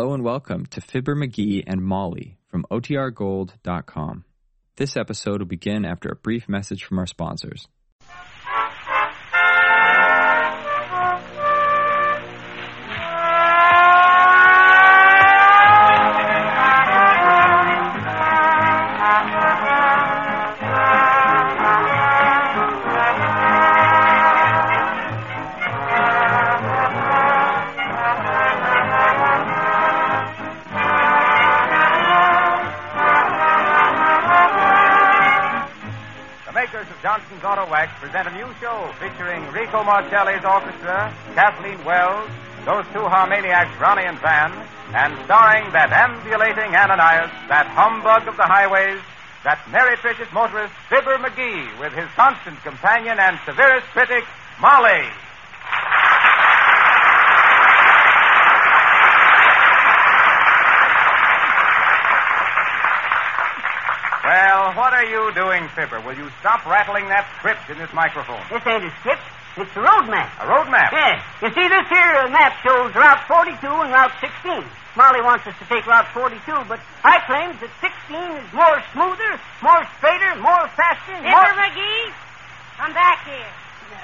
Hello and welcome to Fibber McGee and Molly from OTRGold.com. This episode will begin after a brief message from our sponsors. Featuring Rico Marcelli's orchestra, Kathleen Wells, those two harmoniacs, Ronnie and Van, and starring that ambulating Ananias, that humbug of the highways, that meretricious motorist, Fibber McGee, with his constant companion and severest critic, Molly. Well, what are you doing, Fibber? Will you stop rattling that script in this microphone? This ain't a script. It's a road map. A road map? Yeah. You see, this here uh, map shows Route 42 and Route 16. Molly wants us to take Route 42, but I claim that 16 is more smoother, more straighter, more faster, and more... Fibber McGee, come back here.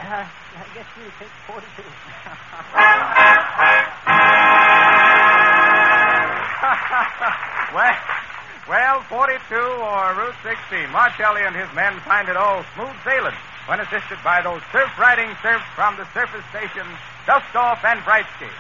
Uh, I guess we'll take 42. well, well, 42 or Route 16. Marcelli and his men find it all smooth sailing when assisted by those surf riding surfs from the surface stations Dustoff and Brightsky.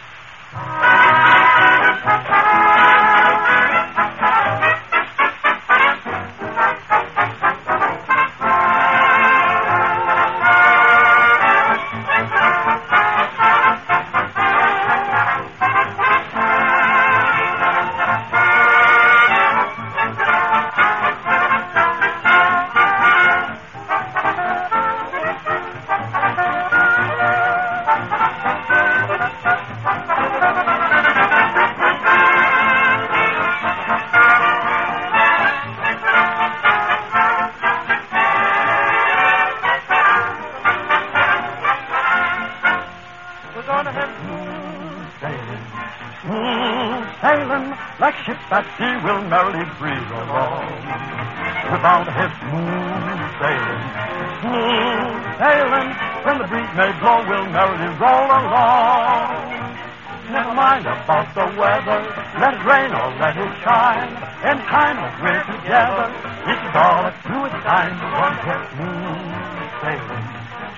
Mind about the weather, let it rain or let it shine. In time that we're together, this is all a good time one have smooth sailing.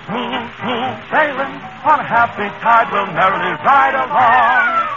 Smooth, smooth sailing on a happy tide, we'll merrily ride along.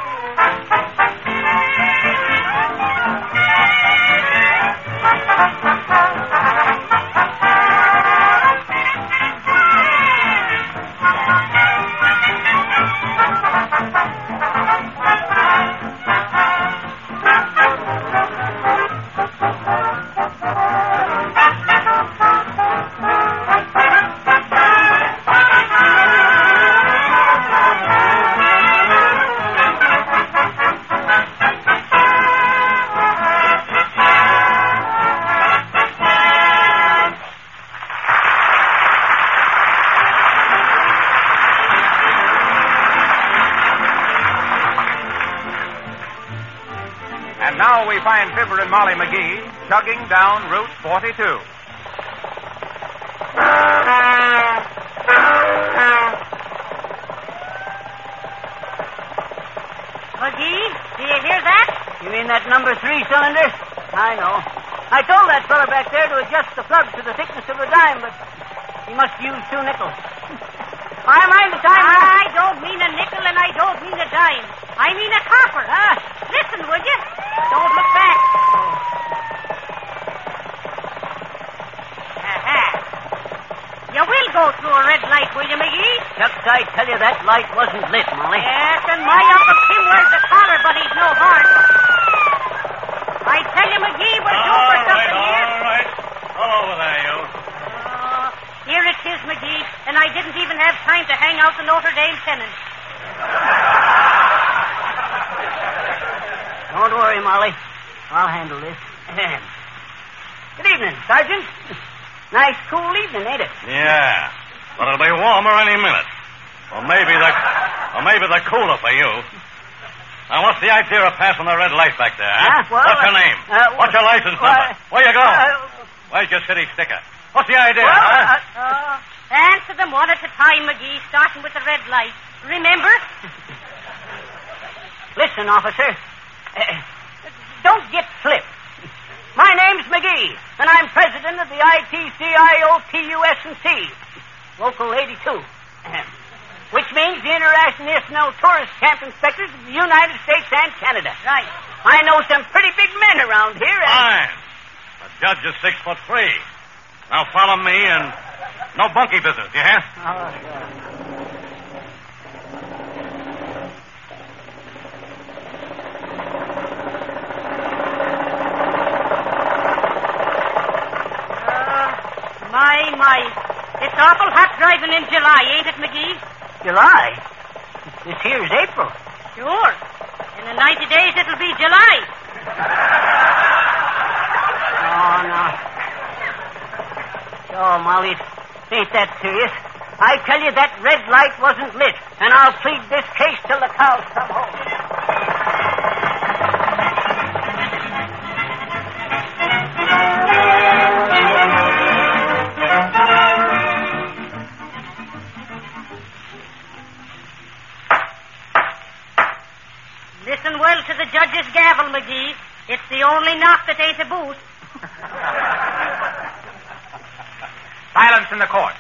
Now we find Fibber and Molly McGee chugging down Route 42. McGee, do you hear that? You mean that number three cylinder? I know. I told that fella back there to adjust the plug to the thickness of the dime, but he must use two nickels. I mind the time. I don't mean a nickel and I don't mean a dime. I mean a copper. Ah. Listen, would you? Don't look back. Aha. You will go through a red light, will you, McGee? Shucks, I tell you, that light wasn't lit, Molly. Yes, and my Uncle Tim wears a collar, but he's no heart. I tell you, McGee, we're due for something here. all right. All over there, you. Oh, here it is, McGee, and I didn't even have time to hang out the Notre Dame pennant. Don't worry, Molly. I'll handle this. Good evening, Sergeant. Nice cool evening, ain't it? Yeah. But it'll be warmer any minute. Or maybe the, or maybe the cooler for you. Now, what's the idea of passing the red light back there? Huh? Huh? Well, what's your uh, name? uh, what's your license well, number? Where you going? Uh, Where's your city sticker? What's the idea, well, huh? uh, Oh, answer them one at a time, McGee, starting with the red light. Remember? listen, officer. Uh, don't get flipped. My name's McGee, and I'm president of the ITCIOTUS&C, Local 82. Which means the International Tourist Camp Inspectors of the United States and Canada. Right. I know some pretty big men around here. And... Fine. The judge is six foot three. Now follow me and no bunky business, you hear? Oh, Uh, my, my. It's awful hot driving in July, ain't it, McGee? July? This here's April. Sure. In the 90 days, it'll be July. Oh, no. Oh, Molly, ain't that serious. I tell you, that red light wasn't lit, and I'll plead this case till the cows come home. The gavel, McGee. It's the only knock that ain't a boot. Silence in the court.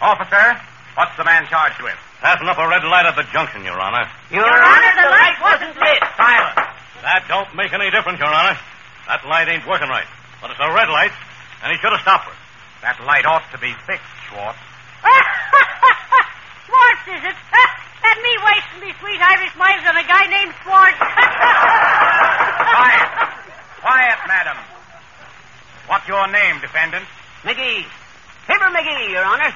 Officer, what's the man charged with? Passing up a red light at the junction, Your Honor. Your, Honor, the light wasn't lit. Silence. That don't make any difference, Your Honor. That light ain't working right. But it's a red light, and he should have stopped her. That light ought to be fixed, Schwartz. Schwartz, is it? and me wasting me sweet Irish miles on a guy named Schwartz. Quiet. Quiet, madam. What's your name, defendant? McGee. Fibber McGee, Your Honor.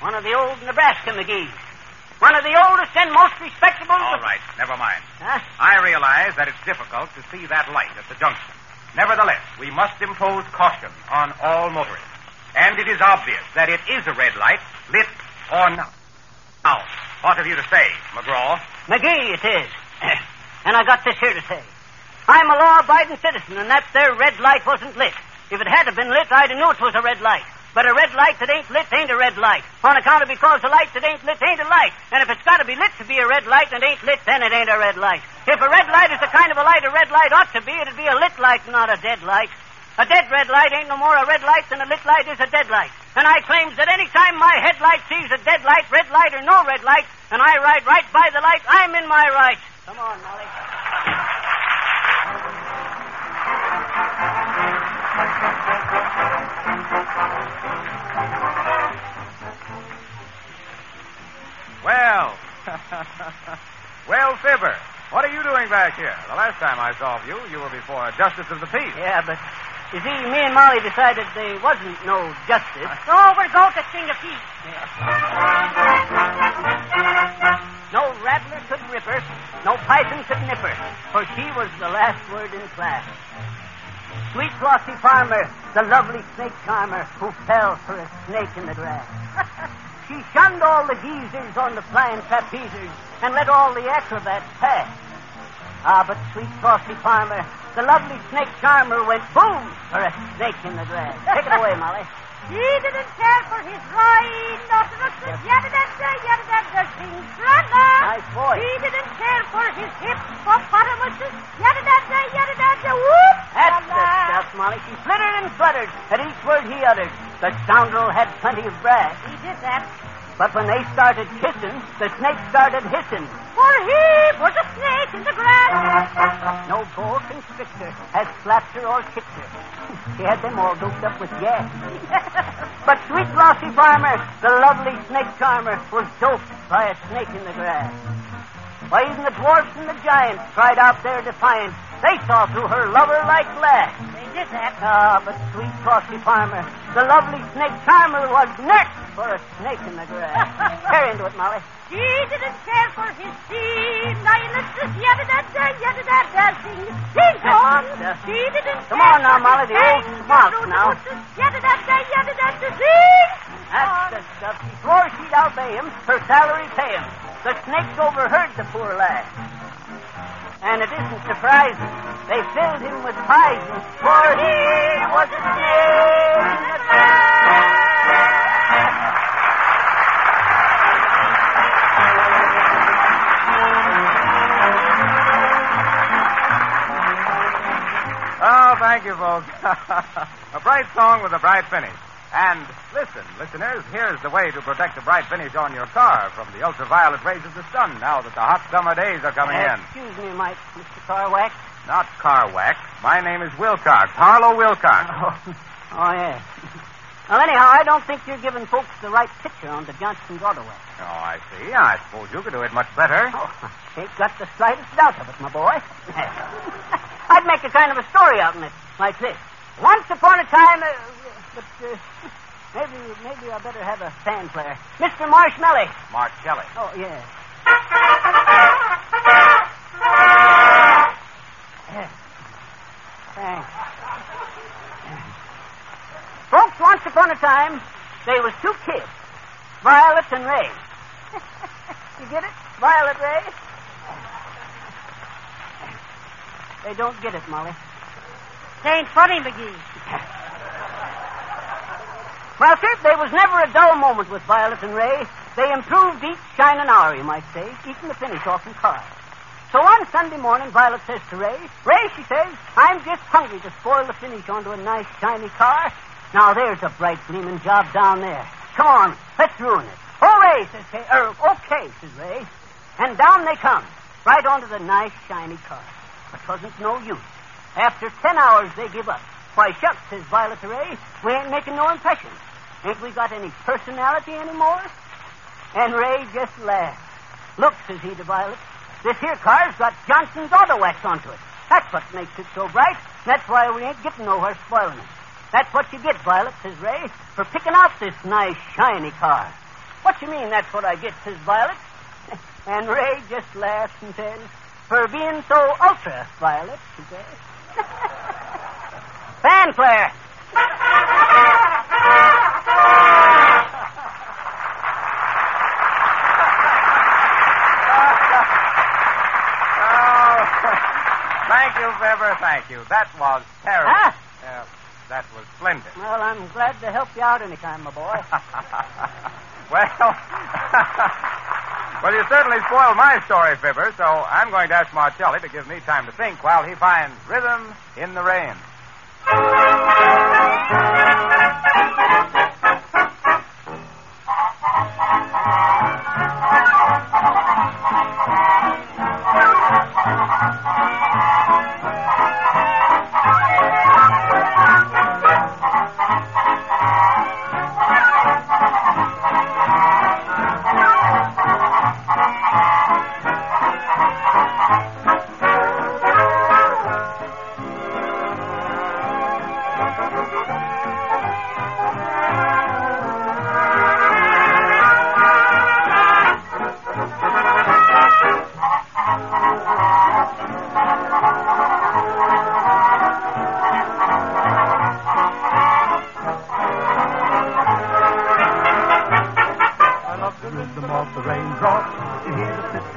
One of the old Nebraska McGees. One of the oldest and most respectable. All right, never mind. Huh? I realize that it's difficult to see that light at the junction. Nevertheless, we must impose caution on all motorists. And it is obvious that it is a red light, lit or not. Now, what have you to say, McGraw? McGee, it is. and I got this here to say. I'm a law-abiding citizen, and that there red light wasn't lit. If it had been lit, I'd have knew it was a red light. But a red light that ain't lit ain't a red light. On account of because a light that ain't lit ain't a light. And if it's got to be lit to be a red light and ain't lit, then it ain't a red light. If a red light is the kind of a light a red light ought to be, it'd be a lit light, not a dead light. A dead red light ain't no more a red light than a lit light is a dead light. And I claims that any time my headlight sees a dead light, red light or no red light, and I ride right by the light, I'm in my right. Come on, Molly. Well, well, Fibber, what are you doing back here? The last time I saw you, you were before a justice of the peace. Yeah, but you see, me and Molly decided there wasn't no justice. so oh, we're going to sing a piece. No rattler could rip her, no python could nip her, for she was the last word in class. Sweet Flossie Farmer, the lovely snake charmer who fell for a snake in the grass. she shunned all the geezers on the flying trapezers and let all the acrobats pass. Ah, but sweet Flossie Farmer, the lovely snake charmer went boom for a snake in the grass. Take it away, Molly. He didn't care for his ride, not a look at yadda-dadda, yadda-dadda, sings brother. Nice voice. He didn't care for his hippopotamuses, yadda-dadda, yadda-dadda, whoop. That's the stuff, Molly. She flittered and fluttered at each word he uttered. The scoundrel had plenty of brass. He did that. But when they started kissing, the snake started hissing. For he was a snake in the grass. No boa constrictor has slapped her or kicked her. She had them all doped up with gas. but sweet Flossie Farmer, the lovely snake charmer, was doped by a snake in the grass. Why, even the dwarfs and the giants cried out their defiance. They saw through her lover-like glass. They did that. Ah, but sweet Flossie Farmer, the lovely snake charmer, was next for a snake in the grass. Tear into it, Molly. He didn't care for his sea lionesses, yadda-dadda, yadda-dadda, sing, sing Come on, song. Jeff. He didn't Come on now, Molly, the old fangs, smarts and now. roots, Yadda-dadda, yadda-dadda, sing That's the stuff. She swore she'd obey him, her salary pay him. The snakes overheard the poor lad. And it isn't surprising. They filled him with poison, for he was a snake. Oh, thank you, folks. a bright song with a bright finish. And listen, listeners, here's the way to protect the bright finish on your car from the ultraviolet rays of the sun now that the hot summer days are coming in. Excuse me, Mike, Mr. Carwax. Not Carwax. My name is Wilcox, Harlow Wilcox. Oh, oh yeah. Well, anyhow, I don't think you're giving folks the right picture on the Johnson's Auto Wax. Oh, I see. I suppose you could do it much better. Oh, I ain't got the slightest doubt of it, my boy. I'd make a kind of a story out of it, like this. Once upon a time, uh, but uh, maybe maybe I better have a fan player. Mr. Marshmallow. Marcelli. Oh, yeah. Yeah. Thanks. Folks, once upon a time, there was two kids, Violet and Ray. you get it? Violet Ray? They don't get it, Molly. It ain't funny, McGee. Well, Kid, there was never a dull moment with Violet and Ray. They improved each shining hour, you might say, eating the finish off in cars. So one Sunday morning, Violet says to Ray, Ray, she says, I'm just hungry to spoil the finish onto a nice, shiny car. Now, there's a bright, gleaming job down there. Come on, let's ruin it. Oh, Ray, says Kay. Er, okay, says Ray. And down they come, right onto the nice, shiny car. But 'twasn't no use. After ten hours, they give up. Why, shucks, says Violet Ray, we ain't making no impression. Ain't we got any personality anymore? And Ray just laughs. Look, says he to Violet, this here car's got Johnson's auto wax onto it. That's what makes it so bright. That's why we ain't getting nowhere spoiling it. That's what you get, Violet, says Ray, for picking out this nice, shiny car. What you mean that's what I get, says Violet? And Ray just laughs and says, for being so ultra, Violet, he says. Fanfare. Oh, thank you, Fibber. Thank you. That was terrible. Huh? Yeah, that was splendid. Well, I'm glad to help you out any time, my boy. well, well, you certainly spoiled my story, Fibber, so I'm going to ask Marcelli to give me time to think while he finds rhythm in the rain.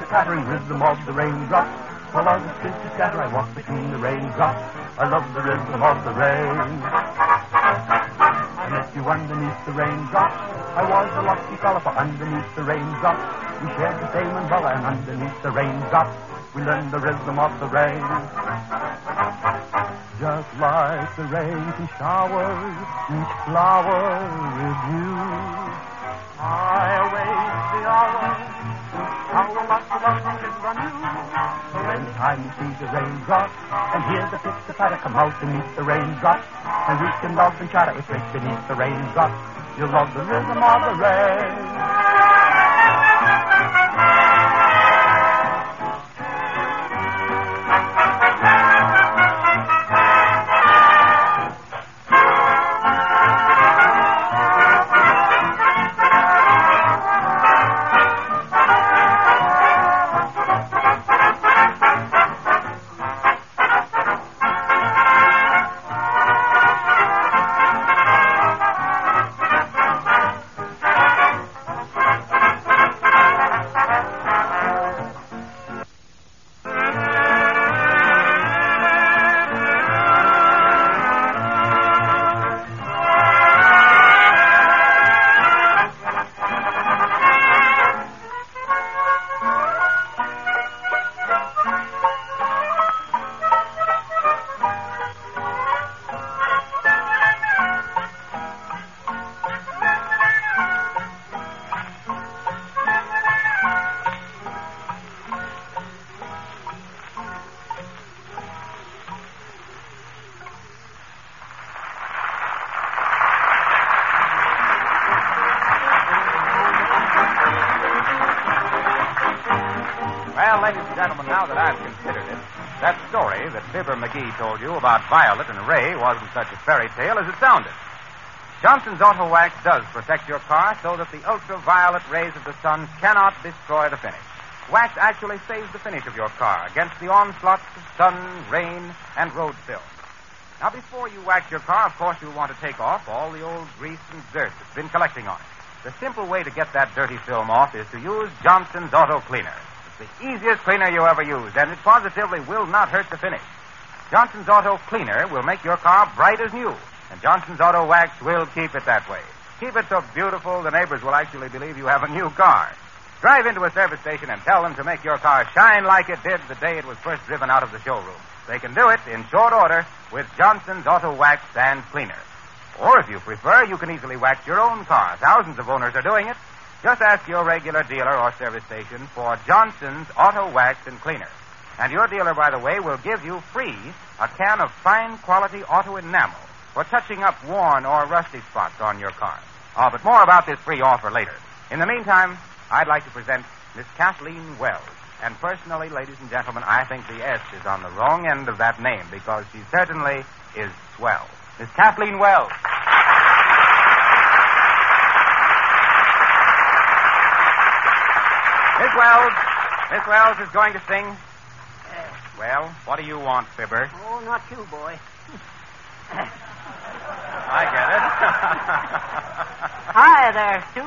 Pattering rhythm of the raindrops. While all the sister scatter, I walk between the raindrops. I love the rhythm of the rain. I met you underneath the raindrops. I was a lucky fellow for underneath the raindrops. We shared the same umbrella and underneath the raindrops. We learned the rhythm of the rain. Just like the rain can shower each flower with you. I await the hour, lots of is on you. So anytime you see the raindrops and hear the pitter patter come out beneath the raindrops, and we can love and chatter with right beneath the raindrops, you'll love the rhythm of the rain. McGee told you about Violet and Ray wasn't such a fairy tale as it sounded. Johnson's Auto Wax does protect your car so that the ultraviolet rays of the sun cannot destroy the finish. Wax actually saves the finish of your car against the onslaughts of sun, rain, and road filth. Now, before you wax your car, of course, you'll want to take off all the old grease and dirt that's been collecting on it. The simple way to get that dirty film off is to use Johnson's Auto Cleaner. It's the easiest cleaner you ever used, and it positively will not hurt the finish. Johnson's Auto Cleaner will make your car bright as new, and Johnson's Auto Wax will keep it that way. Keep it so beautiful the neighbors will actually believe you have a new car. Drive into a service station and tell them to make your car shine like it did the day it was first driven out of the showroom. They can do it in short order with Johnson's Auto Wax and Cleaner. Or if you prefer, you can easily wax your own car. Thousands of owners are doing it. Just ask your regular dealer or service station for Johnson's Auto Wax and Cleaner. And your dealer, by the way, will give you free a can of fine quality auto enamel for touching up worn or rusty spots on your car. Oh, but more about this free offer later. In the meantime, I'd like to present Miss Kathleen Wells. And personally, ladies and gentlemen, I think the S is on the wrong end of that name because she certainly is swell. Miss Kathleen Wells. Miss Wells, Miss Wells is going to sing. Well, what do you want, Fibber? Oh, not you, boy. I get it. Hi there, Stu.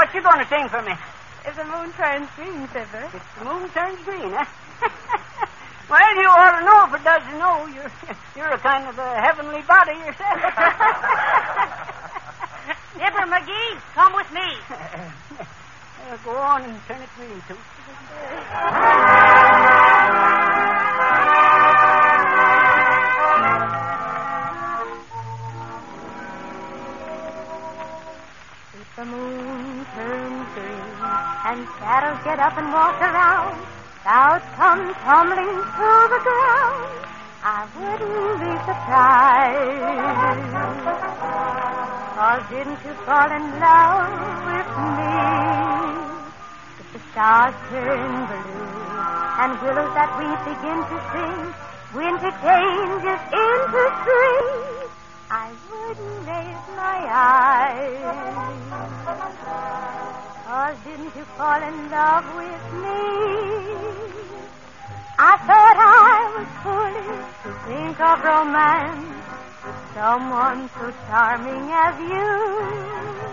what you going to sing for me? If the moon turns green, Fibber. If the moon turns green, huh? Eh? well, you ought to know if it doesn't know. You're, you're a kind of a heavenly body yourself. Fibber McGee, come with me. Uh, go on and turn it green, too. If the moon turns green and shadows get up and walk around, clouds come tumbling through the ground, I wouldn't be surprised. Cause didn't you fall in love with me? Stars turn blue and willows that we begin to sing, winter changes into spring. I wouldn't raise my eyes. Cause didn't you fall in love with me? I thought I was foolish to think of romance with someone so charming as you.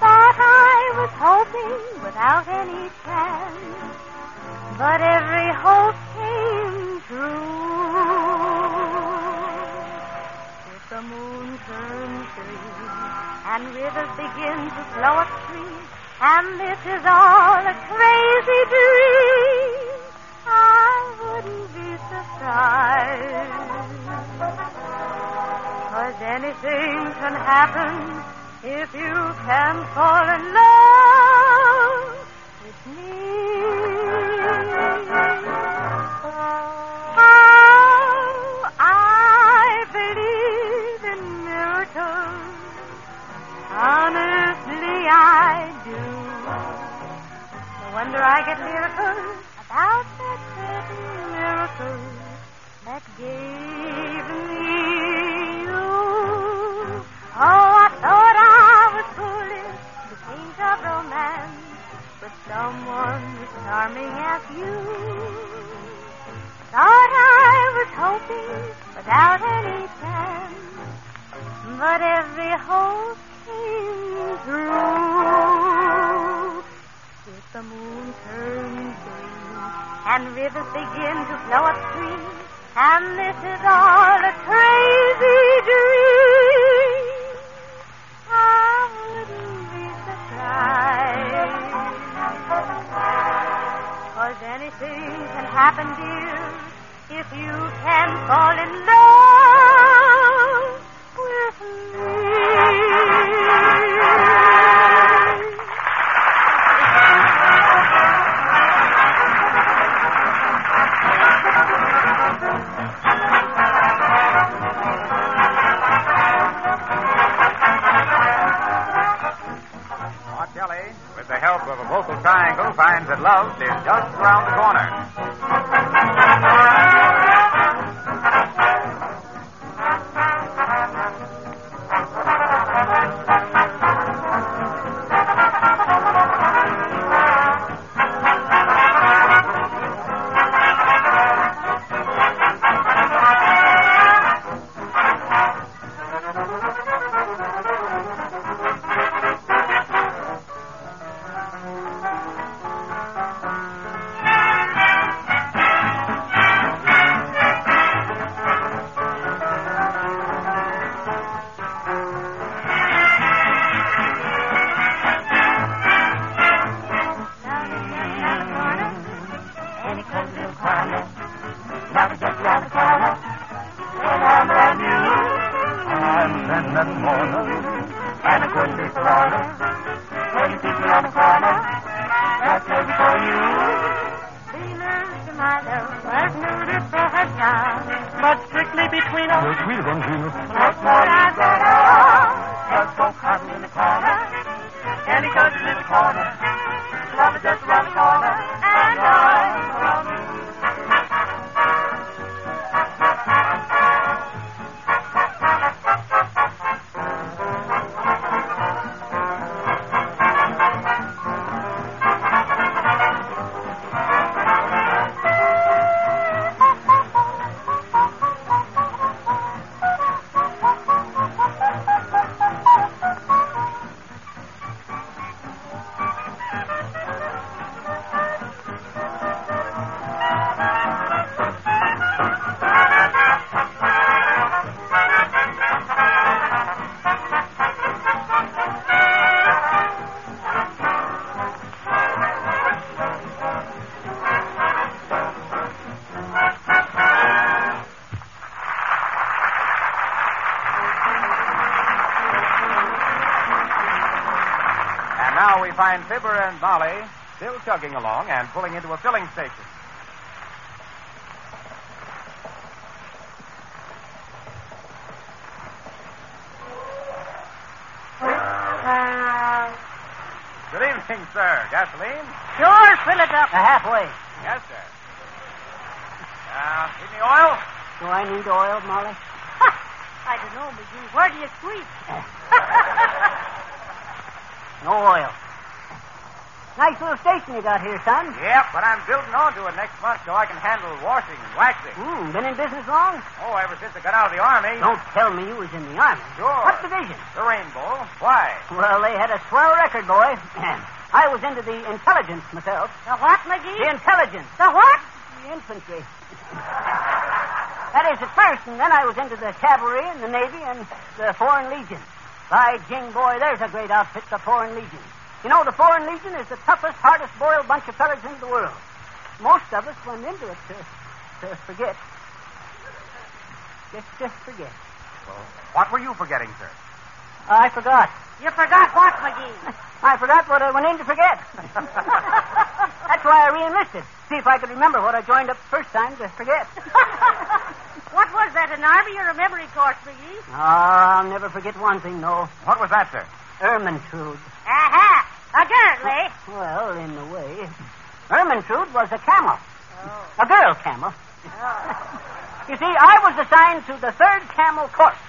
Thought I was hoping without any chance, but every hope came true. If the moon turns green and rivers begin to flow upstream, and this is all a crazy dream, I wouldn't be surprised. Cause anything can happen if you can fall in love with me. Oh, I believe in miracles. Honestly, I do. No wonder I get miracles about that certain miracle that gave me someone as charming as you. Thought I was hoping without any chance, but every hope came true. If the moon turns green and rivers begin to flow upstream, and this is all a crazy dream, anything can happen, dear, if you can fall in love the of a vocal triangle, finds that love is just around the corner. Strictly between us. You're and Molly still chugging along and pulling into a filling station. Good evening, sir. Gasoline? Sure, fill it up. halfway. Yes, sir. Uh, need any oil? Do I need oil, Molly? I don't know, McGee. Where do you squeeze? No oil. Nice little station you got here, son. Yep, but I'm building onto it next month so I can handle washing and waxing. Hmm, been in business long? Oh, ever since I got out of the Army. Don't tell me you was in the Army. Sure. What division? The Rainbow. Why? Well, they had a swell record, boy. I was into the intelligence myself. The what, McGee? The intelligence. The what? The infantry. that is at first, and then I was into the cavalry and the navy and the Foreign Legion. By jing, boy, there's a great outfit, the Foreign Legion. You know, the Foreign Legion is the toughest, hardest boiled bunch of fellas in the world. Most of us went into it to, to forget. Just to forget. What were you forgetting, sir? I forgot. You forgot what, McGee? I forgot what I went in to forget. That's why I re-enlisted. See if I could remember what I joined up first time to forget. what was that, an army or a memory course, McGee? Oh, I'll never forget one thing, no. What was that, sir? Ermintrude. Aha! A girl, eh? Well, in a way. Ermentrude was a camel. A girl camel. you see, I was assigned to the third camel course.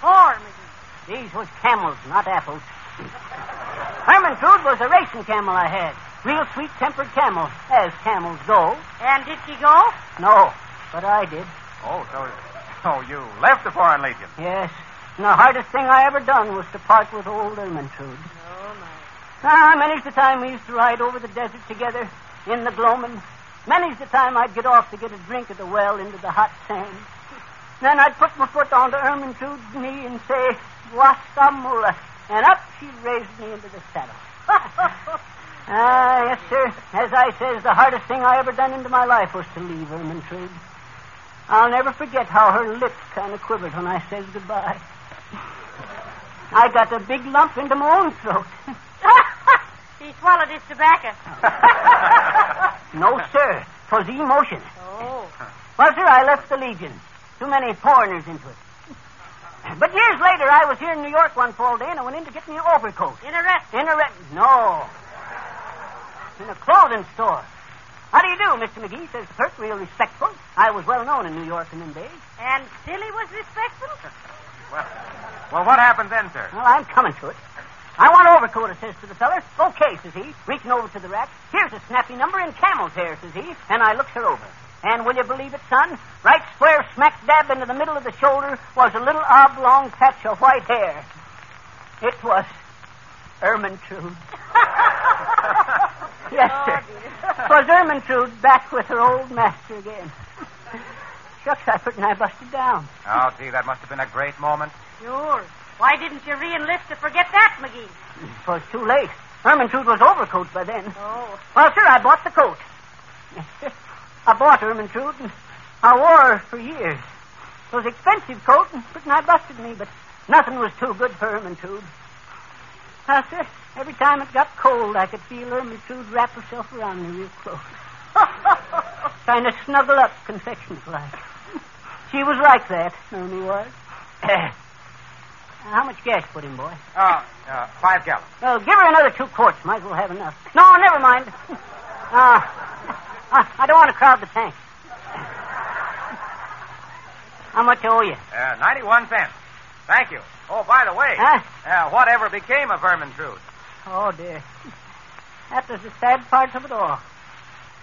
Four, McGee. These was camels, not apples. Ermentrude was a racing camel I had. Real sweet-tempered camel, as camels go. And did she go? No, but I did. Oh, so, so you left the Foreign Legion. Yes. And the hardest thing I ever done was to part with old Ermentrude. Oh, my. Ah, many's the time we used to ride over the desert together in the gloaming. Many's the time I'd get off to get a drink at the well into the hot sand. Then I'd put my foot onto Ermentrude's knee and say, Wasamula. And up she'd raise me into the saddle. ah, yes, sir. As I says, the hardest thing I ever done into my life was to leave Ermentrude. I'll never forget how her lips kind of quivered when I says goodbye. I got a big lump into my own throat. he swallowed his tobacco. no, sir. 'Twas emotion. Oh. Well, sir, I left the Legion. Too many foreigners into it. But years later, I was here in New York one fall day, and I went in to get me an overcoat. In a rest. In a rest. No. In a clothing store. How do you do, Mr. McGee? Says the clerk, real respectful. I was well known in New York in them days. And still he was respectful? Well, well, what happened then, sir? Well, I'm coming to it. I want overcoat, I says to the feller. Okay, says he, reaching over to the rack. Here's a snappy number in camel's hair, says he. And I looks her over. And will you believe it, son? Right square smack dab into the middle of the shoulder was a little oblong patch of white hair. It was Ermintrude. yes, sir. Oh, it was Ermintrude back with her old master again. Shucks, I pretty nigh busted down. Oh, gee, that must have been a great moment. Sure. Why didn't you re-enlist to forget that, McGee? It was too late. Ermintrude was overcoat by then. Oh. Well, sir, I bought the coat. I bought Ermintrude, and I wore her for years. It was expensive coat, and pretty nigh busted me, but nothing was too good for Ermintrude. Well, sir, every time it got cold, I could feel Ermintrude wrap herself around me real close. kind of snuggle up, confections like. She was like that, Naomi was. How much gas put in, boy? Uh, uh, five gallons. Oh, give her another two quarts. Might as well have enough. No, never mind. Uh, I don't want to crowd the tank. How much do I owe you? Uh, 91 cents. Thank you. Oh, by the way, Huh? uh, whatever became of Vermintrude? Oh, dear. That was the sad part of it all.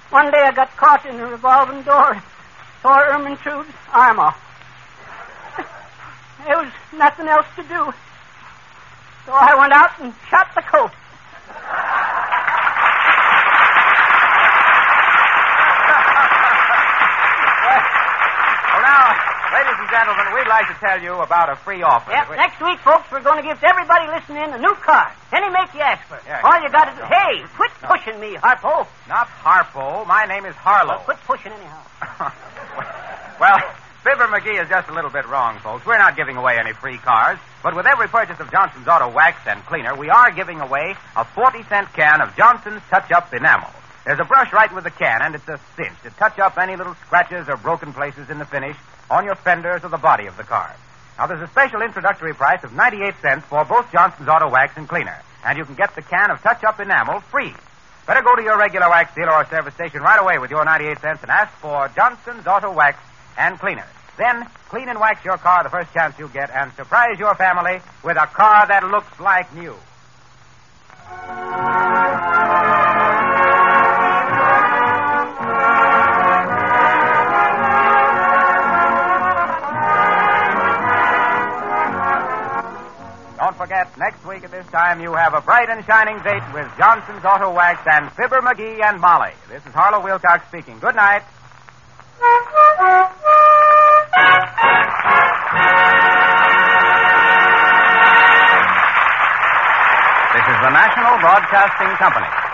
One day I got caught in a revolving door, tore Ermintrude's arm off. There was nothing else to do. So I went out and shot the coat. Well, now, ladies and gentlemen, we'd like to tell you about a free offer. Yep, We- next week, folks, we're going to give to everybody listening a new car. Any make you ask for. Yeah, All you got to do... Hey, quit pushing me, Harpo. Not Harpo. My name is Harlow. Well, quit pushing anyhow. well, Fibber McGee is just a little bit wrong, folks. We're not giving away any free cars, but with every purchase of Johnson's Auto Wax and Cleaner, we are giving away a 40 cent can of Johnson's Touch Up Enamel. There's a brush right with the can, and it's a cinch to touch up any little scratches or broken places in the finish on your fenders or the body of the car. Now, there's a special introductory price of 98 cents for both Johnson's Auto Wax and Cleaner, and you can get the can of Touch Up Enamel free. Better go to your regular wax dealer or service station right away with your 98 cents and ask for Johnson's Auto Wax and Cleaner. Then clean and wax your car the first chance you get and surprise your family with a car that looks like new. Forget, next week at this time, you have a bright and shining date with Johnson's Auto Wax and Fibber McGee and Molly. This is Harlow Wilcox speaking. Good night. This is the National Broadcasting Company.